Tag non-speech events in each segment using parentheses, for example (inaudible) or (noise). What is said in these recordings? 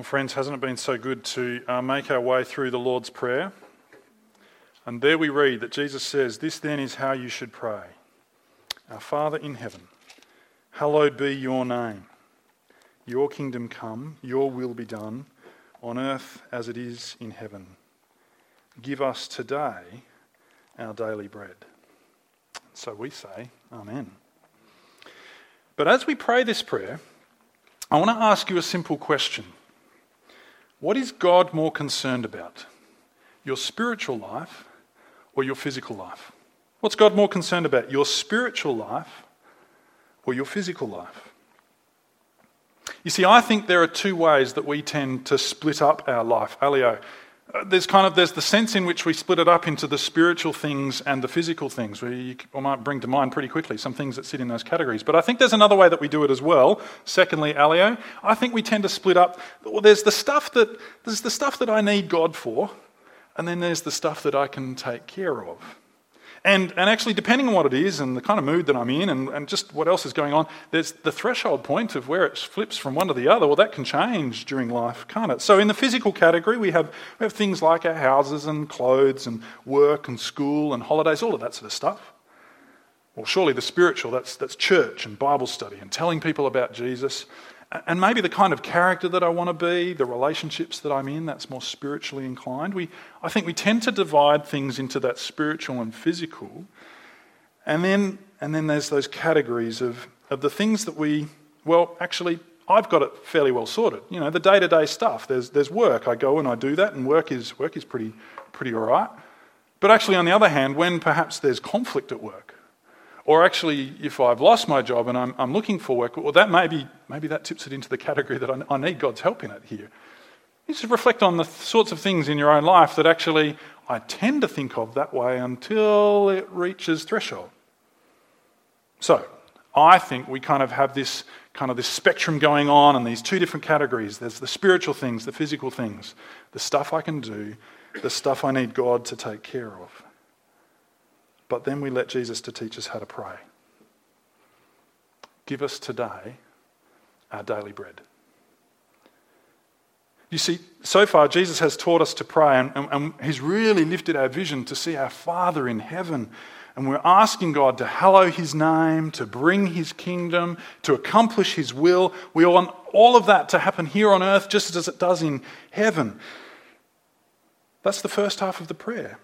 Well, friends, hasn't it been so good to uh, make our way through the Lord's Prayer? And there we read that Jesus says, This then is how you should pray Our Father in heaven, hallowed be your name. Your kingdom come, your will be done, on earth as it is in heaven. Give us today our daily bread. So we say, Amen. But as we pray this prayer, I want to ask you a simple question. What is God more concerned about? Your spiritual life or your physical life? What's God more concerned about? Your spiritual life or your physical life? You see, I think there are two ways that we tend to split up our life. Alio, Uh, there's kind of there's the sense in which we split it up into the spiritual things and the physical things. We might bring to mind pretty quickly some things that sit in those categories. But I think there's another way that we do it as well. Secondly, Alio, I think we tend to split up. Well, there's the stuff that there's the stuff that I need God for, and then there's the stuff that I can take care of. And, and actually, depending on what it is and the kind of mood that I'm in and, and just what else is going on, there's the threshold point of where it flips from one to the other. Well, that can change during life, can't it? So, in the physical category, we have, we have things like our houses and clothes and work and school and holidays, all of that sort of stuff. Well, surely the spiritual, that's, that's church and Bible study and telling people about Jesus and maybe the kind of character that I want to be, the relationships that I'm in, that's more spiritually inclined. We, I think we tend to divide things into that spiritual and physical. And then, and then there's those categories of, of the things that we, well, actually, I've got it fairly well sorted. You know, the day to day stuff. There's, there's work. I go and I do that, and work is, work is pretty, pretty all right. But actually, on the other hand, when perhaps there's conflict at work, or actually, if I've lost my job and I'm, I'm looking for work, well, that maybe, maybe that tips it into the category that I, I need God's help in it here. You just reflect on the sorts of things in your own life that actually I tend to think of that way until it reaches threshold. So, I think we kind of have this kind of this spectrum going on and these two different categories. There's the spiritual things, the physical things, the stuff I can do, the stuff I need God to take care of but then we let Jesus to teach us how to pray. Give us today our daily bread. You see, so far, Jesus has taught us to pray, and, and, and, He's really lifted our vision to see our Father in heaven. And we're asking God to hallow His name, to bring His kingdom, to accomplish His will. We want all of that to happen here on earth just as it does in heaven. That's the first half of the prayer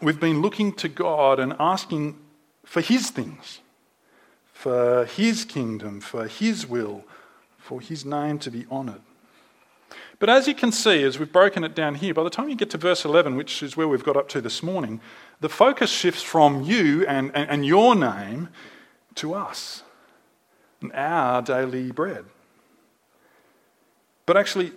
we've been looking to God and asking for His things, for His kingdom, for His will, for His name to be honoured. But as you can see, as we've broken it down here, by the time you get to verse 11, which is where we've got up to this morning, the focus shifts from you and, and, and your name to us and our daily bread. But actually,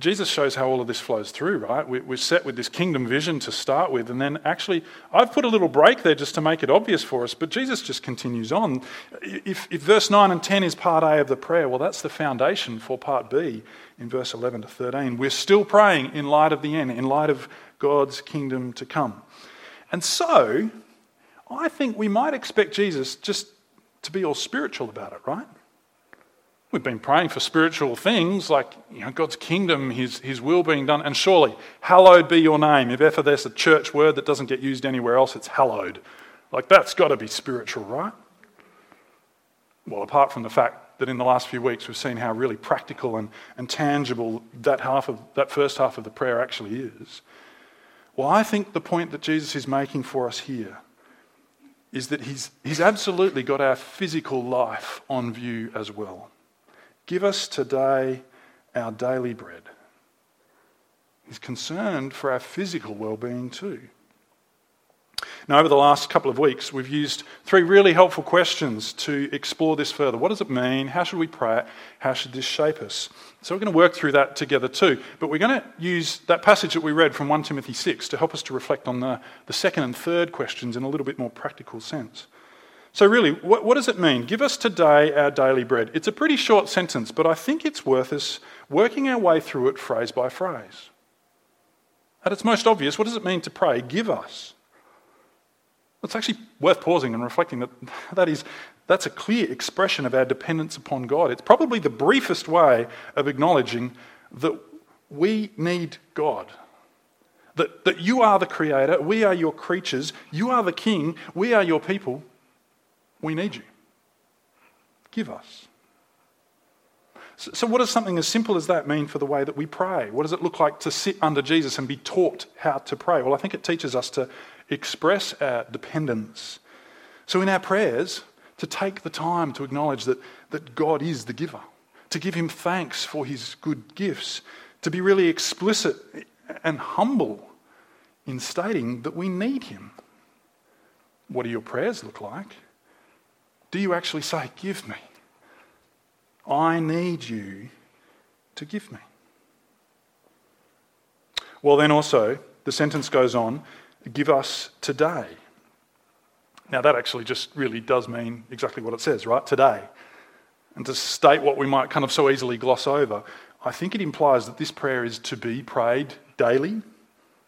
Jesus shows how all of this flows through, right? We're set with this kingdom vision to start with, and then actually, I've put a little break there just to make it obvious for us, but Jesus just continues on. If, if verse 9 and 10 is part A of the prayer, well, that's the foundation for part B in verse 11 to 13. We're still praying in light of the end, in light of God's kingdom to come. And so, I think we might expect Jesus just to be all spiritual about it, right? We've been praying for spiritual things like you know, God's kingdom, his, his will being done, and surely, hallowed be your name. If ever there's a church word that doesn't get used anywhere else, it's hallowed. Like that's got to be spiritual, right? Well, apart from the fact that in the last few weeks we've seen how really practical and, and tangible that, half of, that first half of the prayer actually is. Well, I think the point that Jesus is making for us here is that he's, he's absolutely got our physical life on view as well. Give us today our daily bread. He's concerned for our physical well being too. Now, over the last couple of weeks, we've used three really helpful questions to explore this further. What does it mean? How should we pray? How should this shape us? So, we're going to work through that together too. But we're going to use that passage that we read from 1 Timothy 6 to help us to reflect on the, the second and third questions in a little bit more practical sense. So, really, what, what, does it mean? Give us today our daily bread. It's a pretty short sentence, but I think it's worth us working our way through it phrase by phrase. At its most obvious, what does it mean to pray, give us? It's actually worth pausing and reflecting that (laughs) that is, That's a clear expression of our dependence upon God. It's probably the briefest way of acknowledging that we need God. That, that you are the creator, we are your creatures, you are the king, we are your people. We need you. Give us. So, what does something as simple as that mean for the way that we pray? What does it look like to sit under Jesus and be taught how to pray? Well, I think it teaches us to express our dependence. So, in our prayers, to take the time to acknowledge that, that God is the giver, to give Him thanks for His good gifts, to be really explicit and humble in stating that we need Him. What do your prayers look like? Do you actually say, Give me? I need you to give me. Well, then also, the sentence goes on give us today. Now, that actually just really does mean exactly what it says, right? Today. And to state what we might kind of so easily gloss over, I think it implies that this prayer is to be prayed daily. In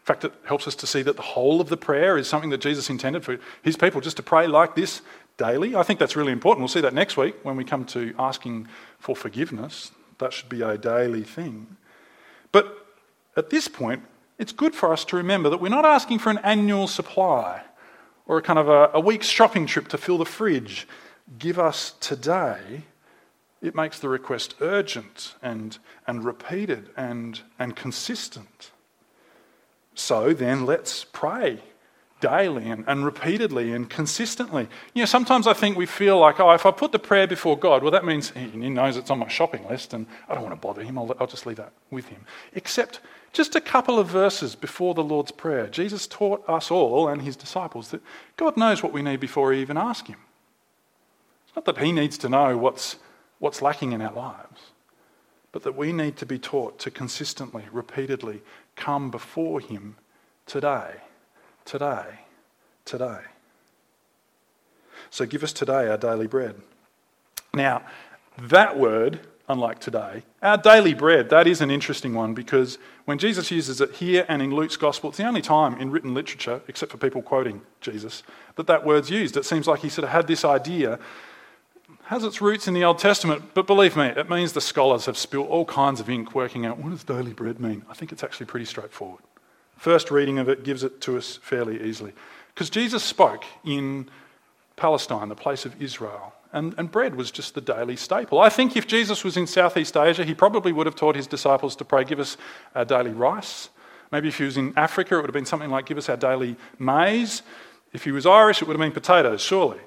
fact, it helps us to see that the whole of the prayer is something that Jesus intended for his people just to pray like this daily. I think that's really important. We'll see that next week when we come to asking for forgiveness. That should be a daily thing. But at this point, it's good for us to remember that we're not asking for an annual supply or a kind of a, a week's shopping trip to fill the fridge. Give us today. It makes the request urgent and, and repeated and, and consistent. So then let's pray daily and, and repeatedly and consistently. You know, sometimes I think we feel like, oh, if I put the prayer before God, well, that means he, knows it's on my shopping list and I don't want to bother him. I'll, I'll just leave that with him. Except just a couple of verses before the Lord's Prayer, Jesus taught us all and his disciples that God knows what we need before we even ask him. It's not that he needs to know what's, what's lacking in our lives, but that we need to be taught to consistently, repeatedly come before him today today, today. So give us today our daily bread. Now, that word, unlike today, our daily bread, that is an interesting one because when Jesus uses it here and in Luke's gospel, it's the only time in written literature, except for people quoting Jesus, that that word's used. It seems like he sort of had this idea, has its roots in the Old Testament, but believe me, it means the scholars have spilled all kinds of ink working out what does daily bread mean. I think it's actually pretty straightforward. First reading of it gives it to us fairly easily. Because Jesus spoke in Palestine, the place of Israel, and, and bread was just the daily staple. I think if Jesus was in Southeast Asia, he probably would have taught his disciples to pray, Give us our daily rice. Maybe if he was in Africa, it would have been something like, Give us our daily maize. If he was Irish, it would have been potatoes, surely.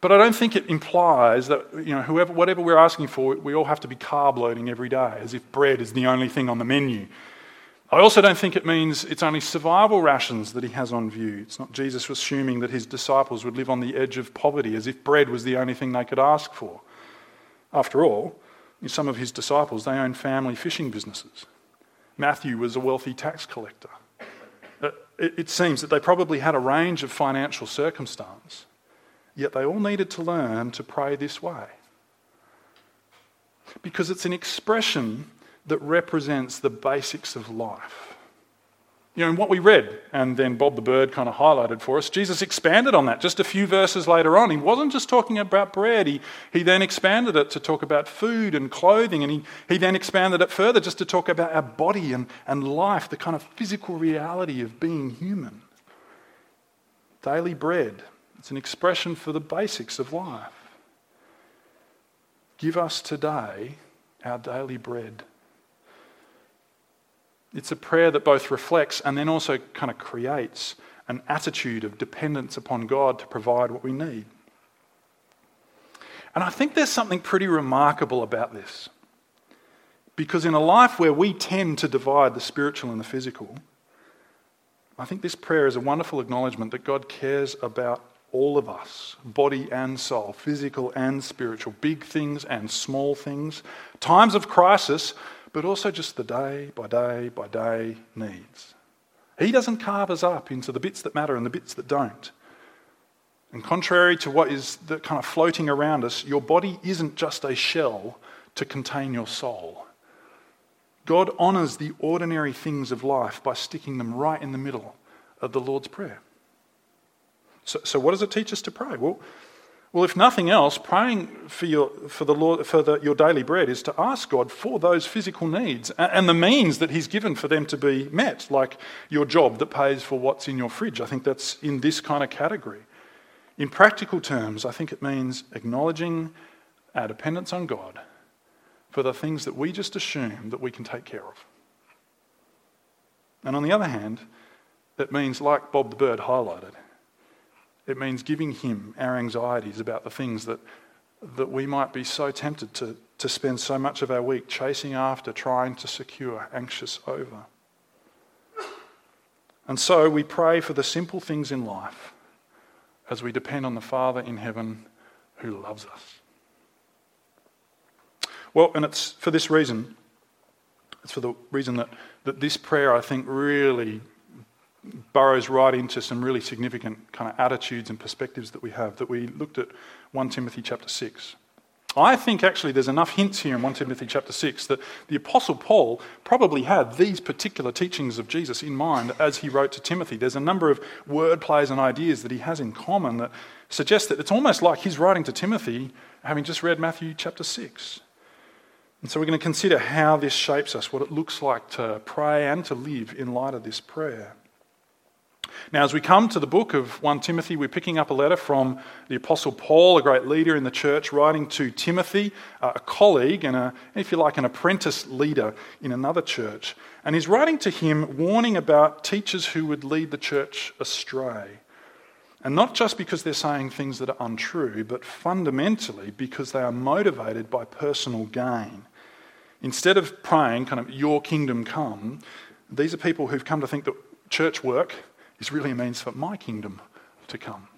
But I don't think it implies that you know, whoever, whatever we're asking for, we all have to be carb loading every day, as if bread is the only thing on the menu. I also don't think it means it's only survival rations that he has on view. It's not Jesus assuming that his disciples would live on the edge of poverty as if bread was the only thing they could ask for. After all, some of his disciples, they owned family fishing businesses. Matthew was a wealthy tax collector. Uh, it seems that they probably had a range of financial circumstance, yet they all needed to learn to pray this way. Because it's an expression that represents the basics of life. You know, in what we read, and then Bob the Bird kind of highlighted for us, Jesus expanded on that just a few verses later on. He wasn't just talking about bread, he, he then expanded it to talk about food and clothing, and he, he then expanded it further just to talk about our body and, and life, the kind of physical reality of being human. Daily bread, it's an expression for the basics of life. Give us today our daily bread. It's a prayer that both reflects and then also kind of creates an attitude of dependence upon God to provide what we need. And I think there's something pretty remarkable about this. Because in a life where we tend to divide the spiritual and the physical, I think this prayer is a wonderful acknowledgement that God cares about all of us, body and soul, physical and spiritual, big things and small things, times of crisis, but also just the day by day by day needs. He doesn't carve us up into the bits that matter and the bits that don't. And contrary to what is the kind of floating around us, your body isn't just a shell to contain your soul. God honours the ordinary things of life by sticking them right in the middle of the Lord's Prayer. So, so what does it teach us to pray? Well, Well, if nothing else, praying for, your, for, the Lord, for the, your daily bread is to ask God for those physical needs and, and the means that He's given for them to be met, like your job that pays for what's in your fridge. I think that's in this kind of category. In practical terms, I think it means acknowledging our dependence on God for the things that we just assume that we can take care of. And on the other hand, it means, like Bob the Bird highlighted, it means giving him our anxieties about the things that, that we might be so tempted to, to spend so much of our week chasing after, trying to secure, anxious over. And so we pray for the simple things in life as we depend on the Father in heaven who loves us. Well, and it's for this reason, it's for the reason that, that this prayer, I think, really burrows right into some really significant kind of attitudes and perspectives that we have that we looked at 1 Timothy chapter 6. I think actually there's enough hints here in 1 Timothy chapter 6 that the Apostle Paul probably had these particular teachings of Jesus in mind as he wrote to Timothy. There's a number of word plays and ideas that he has in common that suggest that it's almost like he's writing to Timothy having just read Matthew chapter 6. And so we're going to consider how this shapes us, what it looks like to pray and to live in light of this prayer. Now, as we come to the book of 1 Timothy, we're picking up a letter from the Apostle Paul, a great leader in the church, writing to Timothy, uh, a colleague and, a, if you like, an apprentice leader in another church. And he's writing to him warning about teachers who would lead the church astray. And not just because they're saying things that are untrue, but fundamentally because they are motivated by personal gain. Instead of praying, kind of, your kingdom come, these are people who've come to think that church work is really a means for my kingdom to come.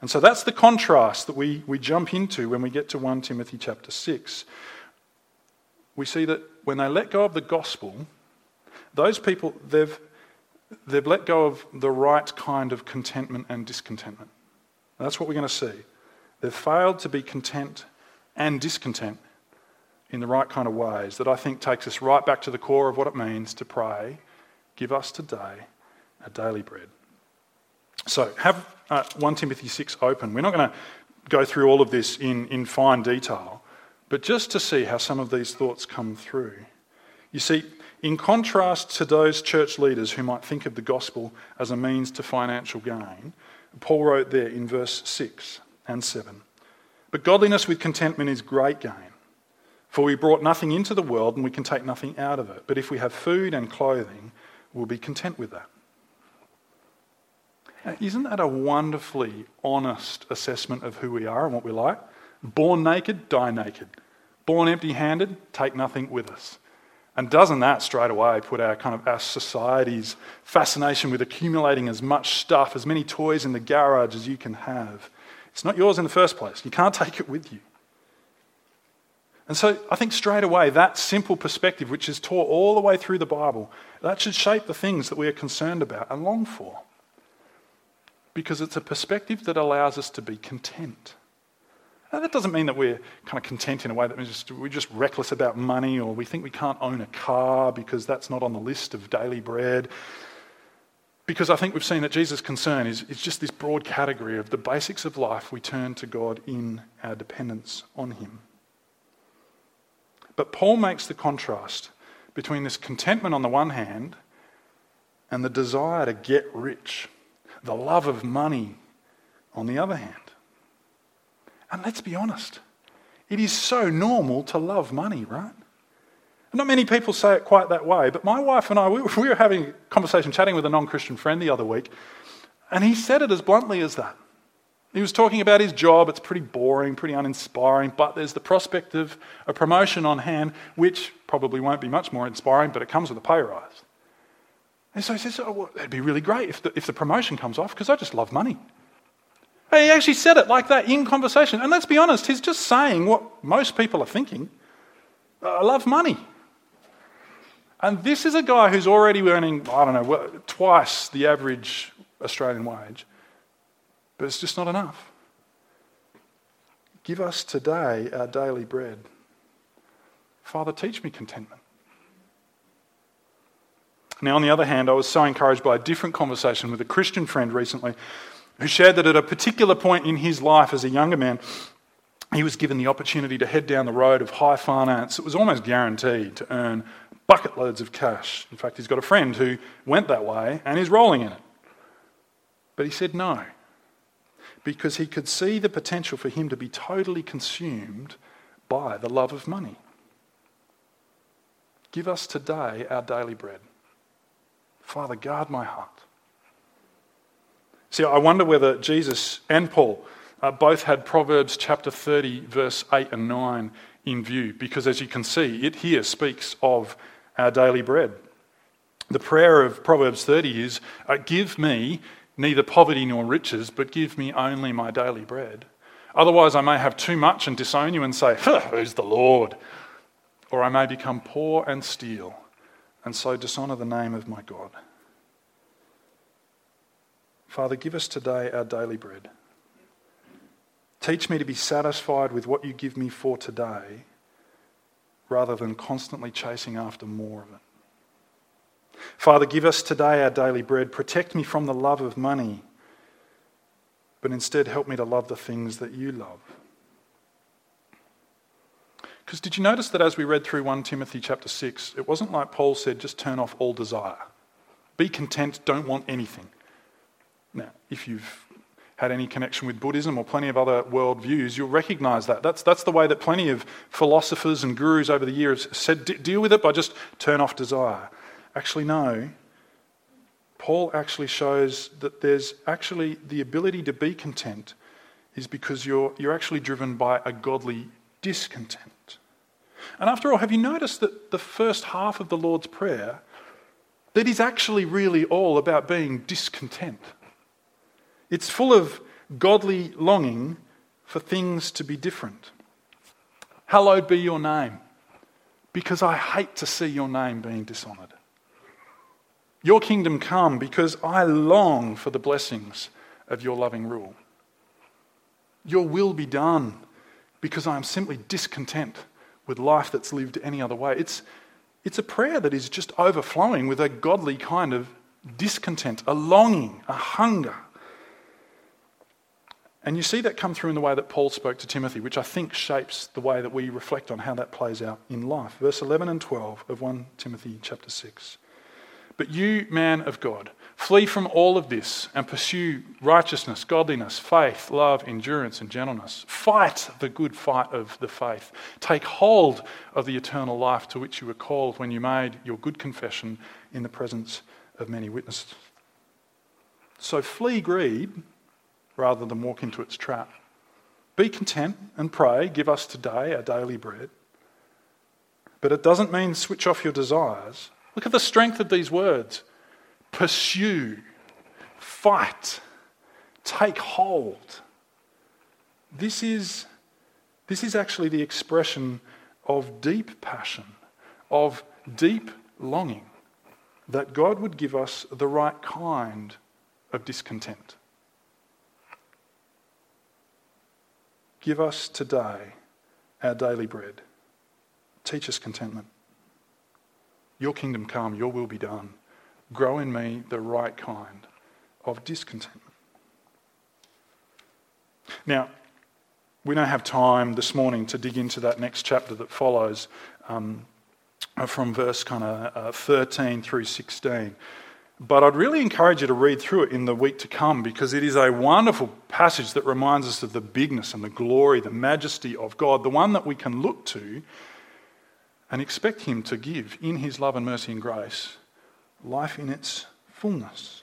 And so that's the contrast that we, we jump into when we get to 1 Timothy chapter 6. We see that when they let go of the gospel, those people, they've, they've let go of the right kind of contentment and discontentment. And that's what we're going to see. They've failed to be content and discontent in the right kind of ways that I think takes us right back to the core of what it means to pray, give us today our daily bread. So have uh, 1 Timothy 6 open. We're not going to go through all of this in, in fine detail, but just to see how some of these thoughts come through. You see, in contrast to those church leaders who might think of the gospel as a means to financial gain, Paul wrote there in verse 6 and 7 But godliness with contentment is great gain. For we brought nothing into the world and we can take nothing out of it. But if we have food and clothing, we'll be content with that. Isn't that a wonderfully honest assessment of who we are and what we're like? Born naked, die naked. Born empty handed, take nothing with us. And doesn't that straight away put our kind of our society's fascination with accumulating as much stuff, as many toys in the garage as you can have? It's not yours in the first place. You can't (laughs) take it with you. And so I think straight away that simple perspective, which is taught all the way through the Bible, that should shape the things that we are concerned about and long for because it's a perspective that allows us to be content. Now, that doesn't mean that we're kind of content in a way that we're just reckless about money or we think we can't own a car because that's not on the list of daily bread. Because I think we've seen that Jesus' concern is, is just this broad category of the basics of life, we turn to God in our dependence on Him. But Paul makes the contrast between this contentment on the one hand and the desire to get rich the love of money on the other hand. And let's be honest, it is so normal to love money, right? Not many people say it quite that way, but my wife and I, we (laughs) were having a conversation chatting with a non Christian friend the other week, and he said it as bluntly as that. He was talking about his job. It's pretty boring, pretty uninspiring, but there's the prospect of a promotion on hand, which probably won't be much more inspiring, but it comes with a pay rise. And so he says, oh, well, that'd be really great if the, if the promotion comes off because I just love money. And he actually said it like that in conversation. And let's be honest, he's just saying what most people are thinking I love money. And this is a guy who's already earning, I don't know, twice the average Australian wage. But it's just not enough. Give us today our daily bread. Father, teach me contentment. Now, on the other hand, I was so encouraged by a different conversation with a Christian friend recently who shared that at a particular point in his life as a younger man, he was given the opportunity to head down the road of high finance. It was almost guaranteed to earn bucket loads of cash. In fact, he's got a friend who went that way and is rolling in it. But he said no, because he could see the potential for him to be totally consumed by the love of money. Give us today our daily bread. Father, guard my heart. See, I wonder whether Jesus and Paul uh, both had Proverbs chapter 30, verse 8 and 9 in view, because as you can see, it here speaks of our daily bread. The prayer of Proverbs 30 is uh, Give me neither poverty nor riches, but give me only my daily bread. Otherwise, I may have too much and disown you and say, Who's the Lord? Or I may become poor and steal, and so dishonour the name of my God. Father, give us today our daily bread. Teach me to be satisfied with what you give me for today rather than constantly chasing after more of it. Father, give us today our daily bread. Protect me from the love of money, but instead help me to love the things that you love. Because did you notice that as we read through 1 Timothy chapter 6, it wasn't like Paul said, just turn off all desire. Be content, don't want anything. Now, if you've had any connection with Buddhism or plenty of other worldviews, you'll recognize that. That's, that's the way that plenty of philosophers and gurus over the years said deal with it by just turn off desire. Actually, no. Paul actually shows that there's actually the ability to be content is because you're, you're actually driven by a godly discontent. And after all, have you noticed that the first half of the Lord's Prayer, that is actually really all about being discontent? It's full of godly longing for things to be different. Hallowed be your name, because I hate to see your name being dishonoured. Your kingdom come, because I long for the blessings of your loving rule. Your will be done, because I am simply discontent with life that's lived any other way. It's, it's a prayer that is just overflowing with a godly kind of discontent, a longing, a hunger and you see that come through in the way that Paul spoke to Timothy, which I think shapes the way that we reflect on how that plays out in life. Verse 11 and 12 of 1 Timothy chapter 6. But you, man of God, flee from all of this and pursue righteousness, godliness, faith, love, endurance, and gentleness. Fight the good fight of the faith. Take hold of the eternal life to which you were called when you made your good confession in the presence of many witnesses. So flee greed rather than walk into its trap. Be content and pray, give us today our daily bread. But it doesn't mean switch off your desires. Look at the strength of these words pursue, fight, take hold. This is, this is actually the expression of deep passion, of deep longing that God would give us the right kind of discontent. Give us today our daily bread. Teach us contentment. Your kingdom come, your will be done. Grow in me the right kind of discontentment. Now, we don't have time this morning to dig into that next chapter that follows um, from verse kind of uh, 13 through 16. But I'd really encourage you to read through it in the week to come because it is a wonderful passage that reminds us of the bigness and the glory, the majesty of God, the one that we can look to and expect Him to give in His love and mercy and grace life in its fullness.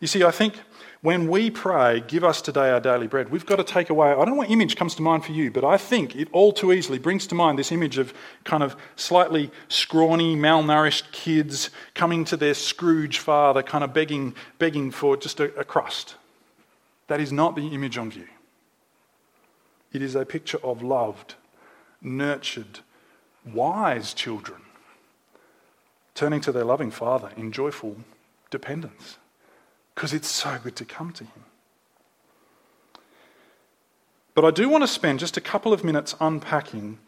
You see, I think when we pray, give us today our daily bread, we've got to take away, I don't know what image comes to mind for you, but I think it all too easily brings to mind this image of kind of slightly scrawny, malnourished kids coming to their Scrooge father, kind of begging, begging for just a, a crust. That is not the image on view. It is a picture of loved, nurtured, wise children turning to their loving father in joyful dependence because it's so good to come to Him. But I do want to spend just a couple of minutes unpacking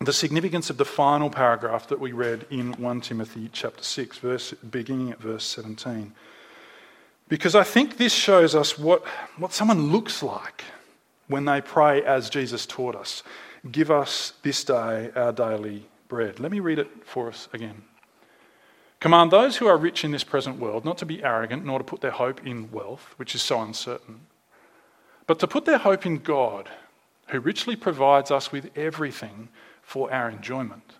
the significance of the final paragraph that we read in 1 Timothy chapter 6, verse, beginning at verse 17. Because I think this shows us what, what someone looks like when they pray as Jesus taught us. Give us this day our daily bread. Let me read it for us again. Command those who are rich in this present world not to be arrogant, nor to put their hope in wealth, which is so uncertain, but to put their hope in God, who richly provides us with everything for our enjoyment.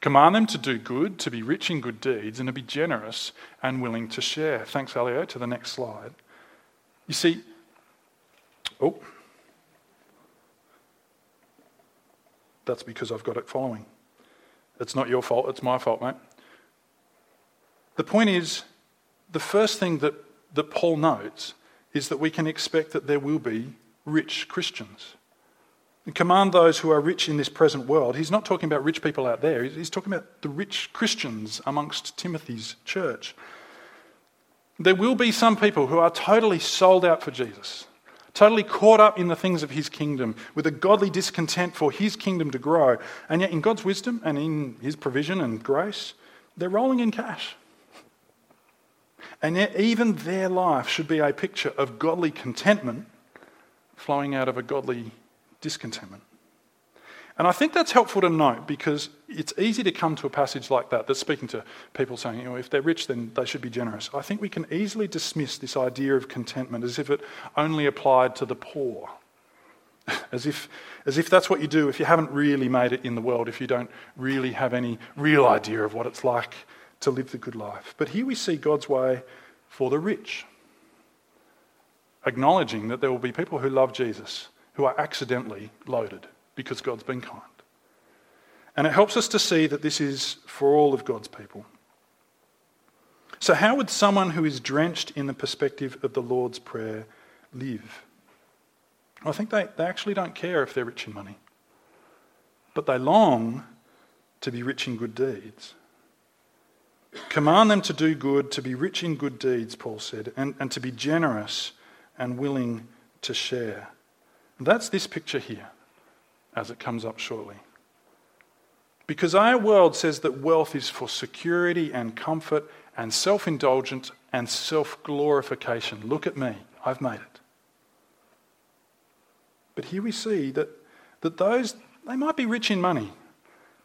Command them to do good, to be rich in good deeds, and to be generous and willing to share. Thanks, Elio. To the next slide. You see, oh, that's because I've got it following. It's not your fault, it's my fault, mate. The point is, the first thing that, that Paul notes is that we can expect that there will be rich Christians and command those who are rich in this present world. He's not talking about rich people out there, he's talking about the rich Christians amongst Timothy's church. There will be some people who are totally sold out for Jesus, totally caught up in the things of his kingdom, with a godly discontent for his kingdom to grow. And yet, in God's wisdom and in his provision and grace, they're rolling in cash. And yet, even their life should be a picture of godly contentment flowing out of a godly discontentment. And I think that's helpful to note because it's easy to come to a passage like that that's speaking to people saying, you know, if they're rich, then they should be generous. I think we can easily dismiss this idea of contentment as if it only applied to the poor. (laughs) As if, as if that's what you do if you haven't really made it in the world, if you don't really have any real idea of what it's like to live the good life. But here we see God's way for the rich, acknowledging that there will be people who love Jesus who are accidentally loaded because God's been kind. And it helps us to see that this is for all of God's people. So, how would someone who is drenched in the perspective of the Lord's Prayer live? I think they, they actually don't care if they're rich in money, but they long to be rich in good deeds. Command them to do good, to be rich in good deeds, Paul said, and, and to be generous and willing to share. That's this picture here, as it comes up shortly. Because our world says that wealth is for security and comfort and self indulgence and self glorification. Look at me, I've made it. But here we see that, that those, they might be rich in money,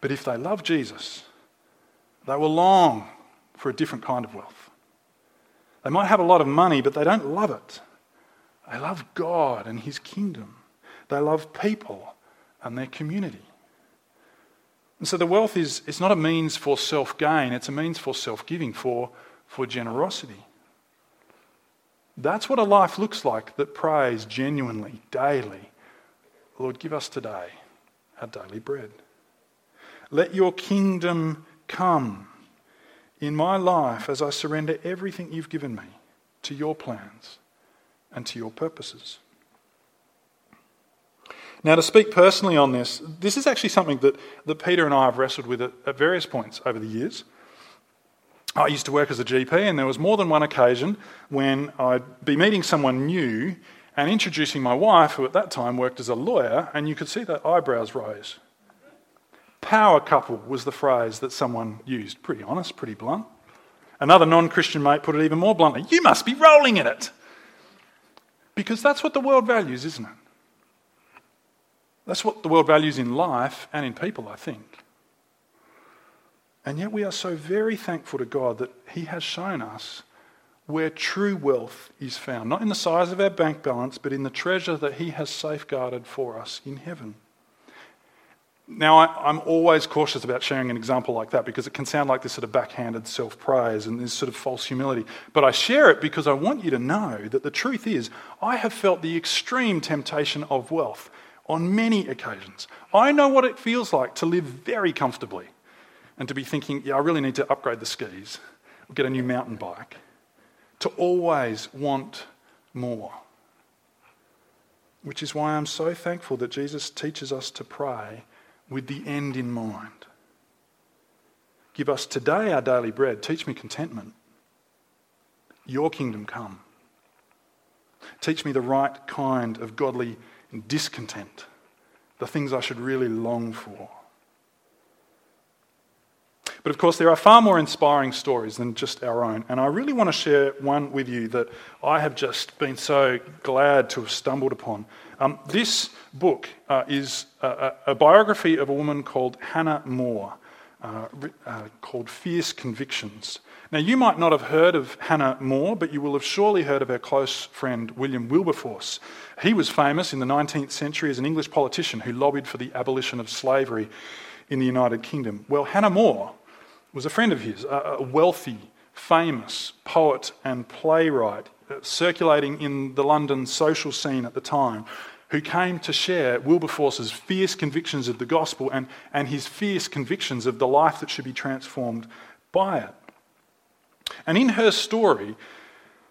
but if they love Jesus, they will long for a different kind of wealth. They might have a lot of money, but they don't love it. They love God and His kingdom. They love people and their community. And so the wealth is it's not a means for self gain, it's a means for self giving, for, for generosity. That's what a life looks like that prays genuinely, daily. Lord, give us today our daily bread. Let your kingdom come in my life as I surrender everything you've given me to your plans and to your purposes. Now, to speak personally on this, this is actually something that, that Peter and I have wrestled with at, at various points over the years. I used to work as a GP, and there was more than one occasion when I'd be meeting someone new and introducing my wife, who at that time worked as a lawyer, and you could see that eyebrows raise. Power couple was the phrase that someone used. Pretty honest, pretty blunt. Another non Christian mate put it even more bluntly You must be rolling in it. Because that's what the world values, isn't it? That's what the world values in life and in people, I think. And yet we are so very thankful to God that He has shown us where true wealth is found. Not in the size of our bank balance, but in the treasure that He has safeguarded for us in heaven. Now, I, am always cautious about sharing an example like that because it can sound like this sort of backhanded self praise and this sort of false humility. But I share it because I want you to know that the truth is, I have felt the extreme temptation of wealth on many occasions. I know what it feels like to live very comfortably and to be thinking, yeah, I really need to upgrade the skis or get a new mountain bike. To always want more. Which is why I'm so thankful that Jesus teaches us to pray with the end in mind. Give us today our daily bread. Teach me contentment. Your kingdom come. Teach me the right kind of godly discontent, the things I should really long for. But of course, there are far more inspiring stories than just our own. And I really want to share one with you that I have just been so glad to have stumbled upon. Um, this book uh, is a, a, biography of a woman called Hannah More, uh, uh, called Fierce Convictions. Now, you might not have heard of Hannah More, but you will have surely heard of her close friend William Wilberforce. He was famous in the 19th century as an English politician who lobbied for the abolition of slavery in the United Kingdom. Well, Hannah More was a friend of his, a wealthy, famous poet and playwright uh, circulating in the London social scene at the time, who came to share Wilberforce's fierce convictions of the gospel and, and his fierce convictions of the life that should be transformed by it. And in her story,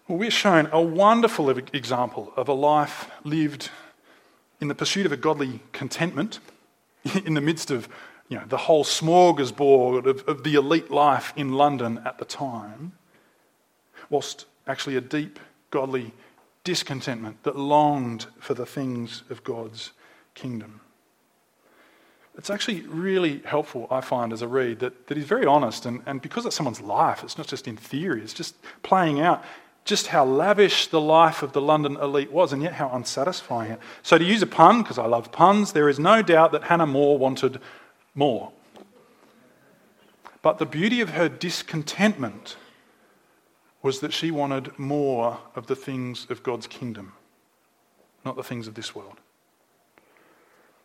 we're shown a wonderful example of a life lived in the pursuit of a godly contentment (laughs) in the midst of you know, the whole smorgasbord of, of the elite life in London at the time, whilst actually a deep godly discontentment that longed for the things of God's kingdom. It's actually really helpful, I find, as a read, that, that he's very honest, and, and because it's someone's life, it's not just in theory, it's just playing out just how lavish the life of the London elite was, and yet how unsatisfying it. So, to use a pun, because I love puns, there is no doubt that Hannah More wanted more. But the beauty of her discontentment was that she wanted more of the things of God's kingdom, not the things of this world.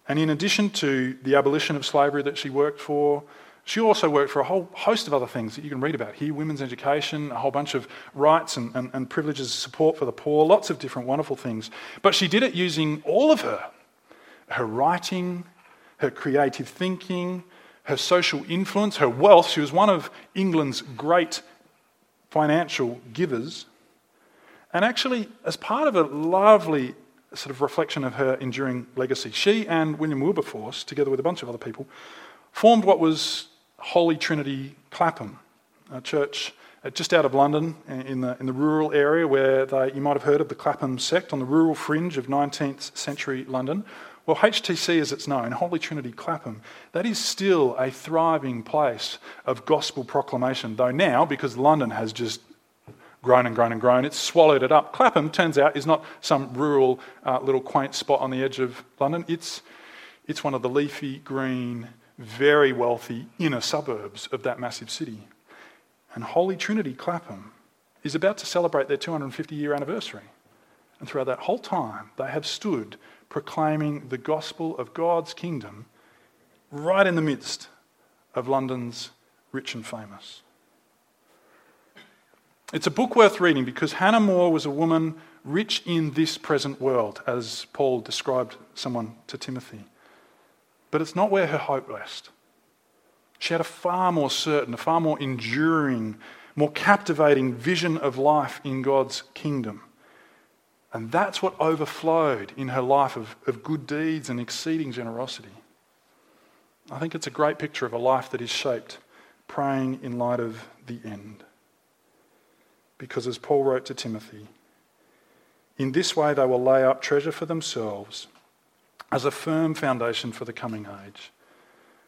And in addition to the abolition of slavery that she worked for, she also worked for a whole host of other things that you can read about here women's education, a whole bunch of rights and, and, and privileges, support for the poor, lots of different wonderful things. But she did it using all of her her writing, her creative thinking, her social influence, her wealth. She was one of England's great financial givers. And actually, as part of a lovely sort of reflection of her enduring legacy, she and William Wilberforce, together with a bunch of other people, formed what was Holy Trinity Clapham, a church uh, just out of London in the, in the rural area where they, you might have heard of the Clapham sect on the rural fringe of 19th century London, well, HTC, as it's known, Holy Trinity Clapham, that is still a thriving place of gospel proclamation, though now, because London has just grown and grown and grown, it's swallowed it up. Clapham, turns out, is not some rural uh, little quaint spot on the edge of London. It's, it's one of the leafy, green, very wealthy inner suburbs of that massive city. And Holy Trinity Clapham is about to celebrate their 250 year anniversary. And throughout that whole time, they have stood proclaiming the gospel of God's kingdom right in the midst of London's rich and famous. It's a book worth reading because Hannah More was a woman rich in this present world, as Paul described someone to Timothy. But it's not where her hope rests. She had a far more certain, a far more enduring, more captivating vision of life in God's kingdom. And that's what overflowed in her life of, of good deeds and exceeding generosity. I think it's a great picture of a life that is shaped praying in light of the end. Because as Paul wrote to Timothy, in this way they will lay up treasure for themselves as a firm foundation for the coming age,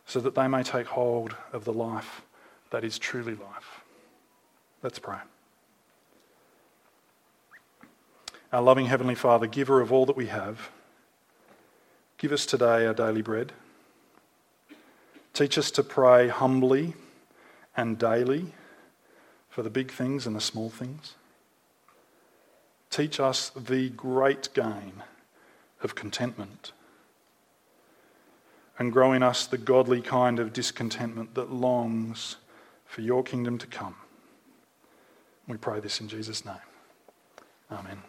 so that they may take hold of the life that is truly life. Let's pray. Our loving Heavenly Father, giver of all that we have, give us today our daily bread. Teach us to pray humbly and daily for the big things and the small things. Teach us the great gain of contentment and grow in us the godly kind of discontentment that longs for your kingdom to come. We pray this in Jesus' name. Amen.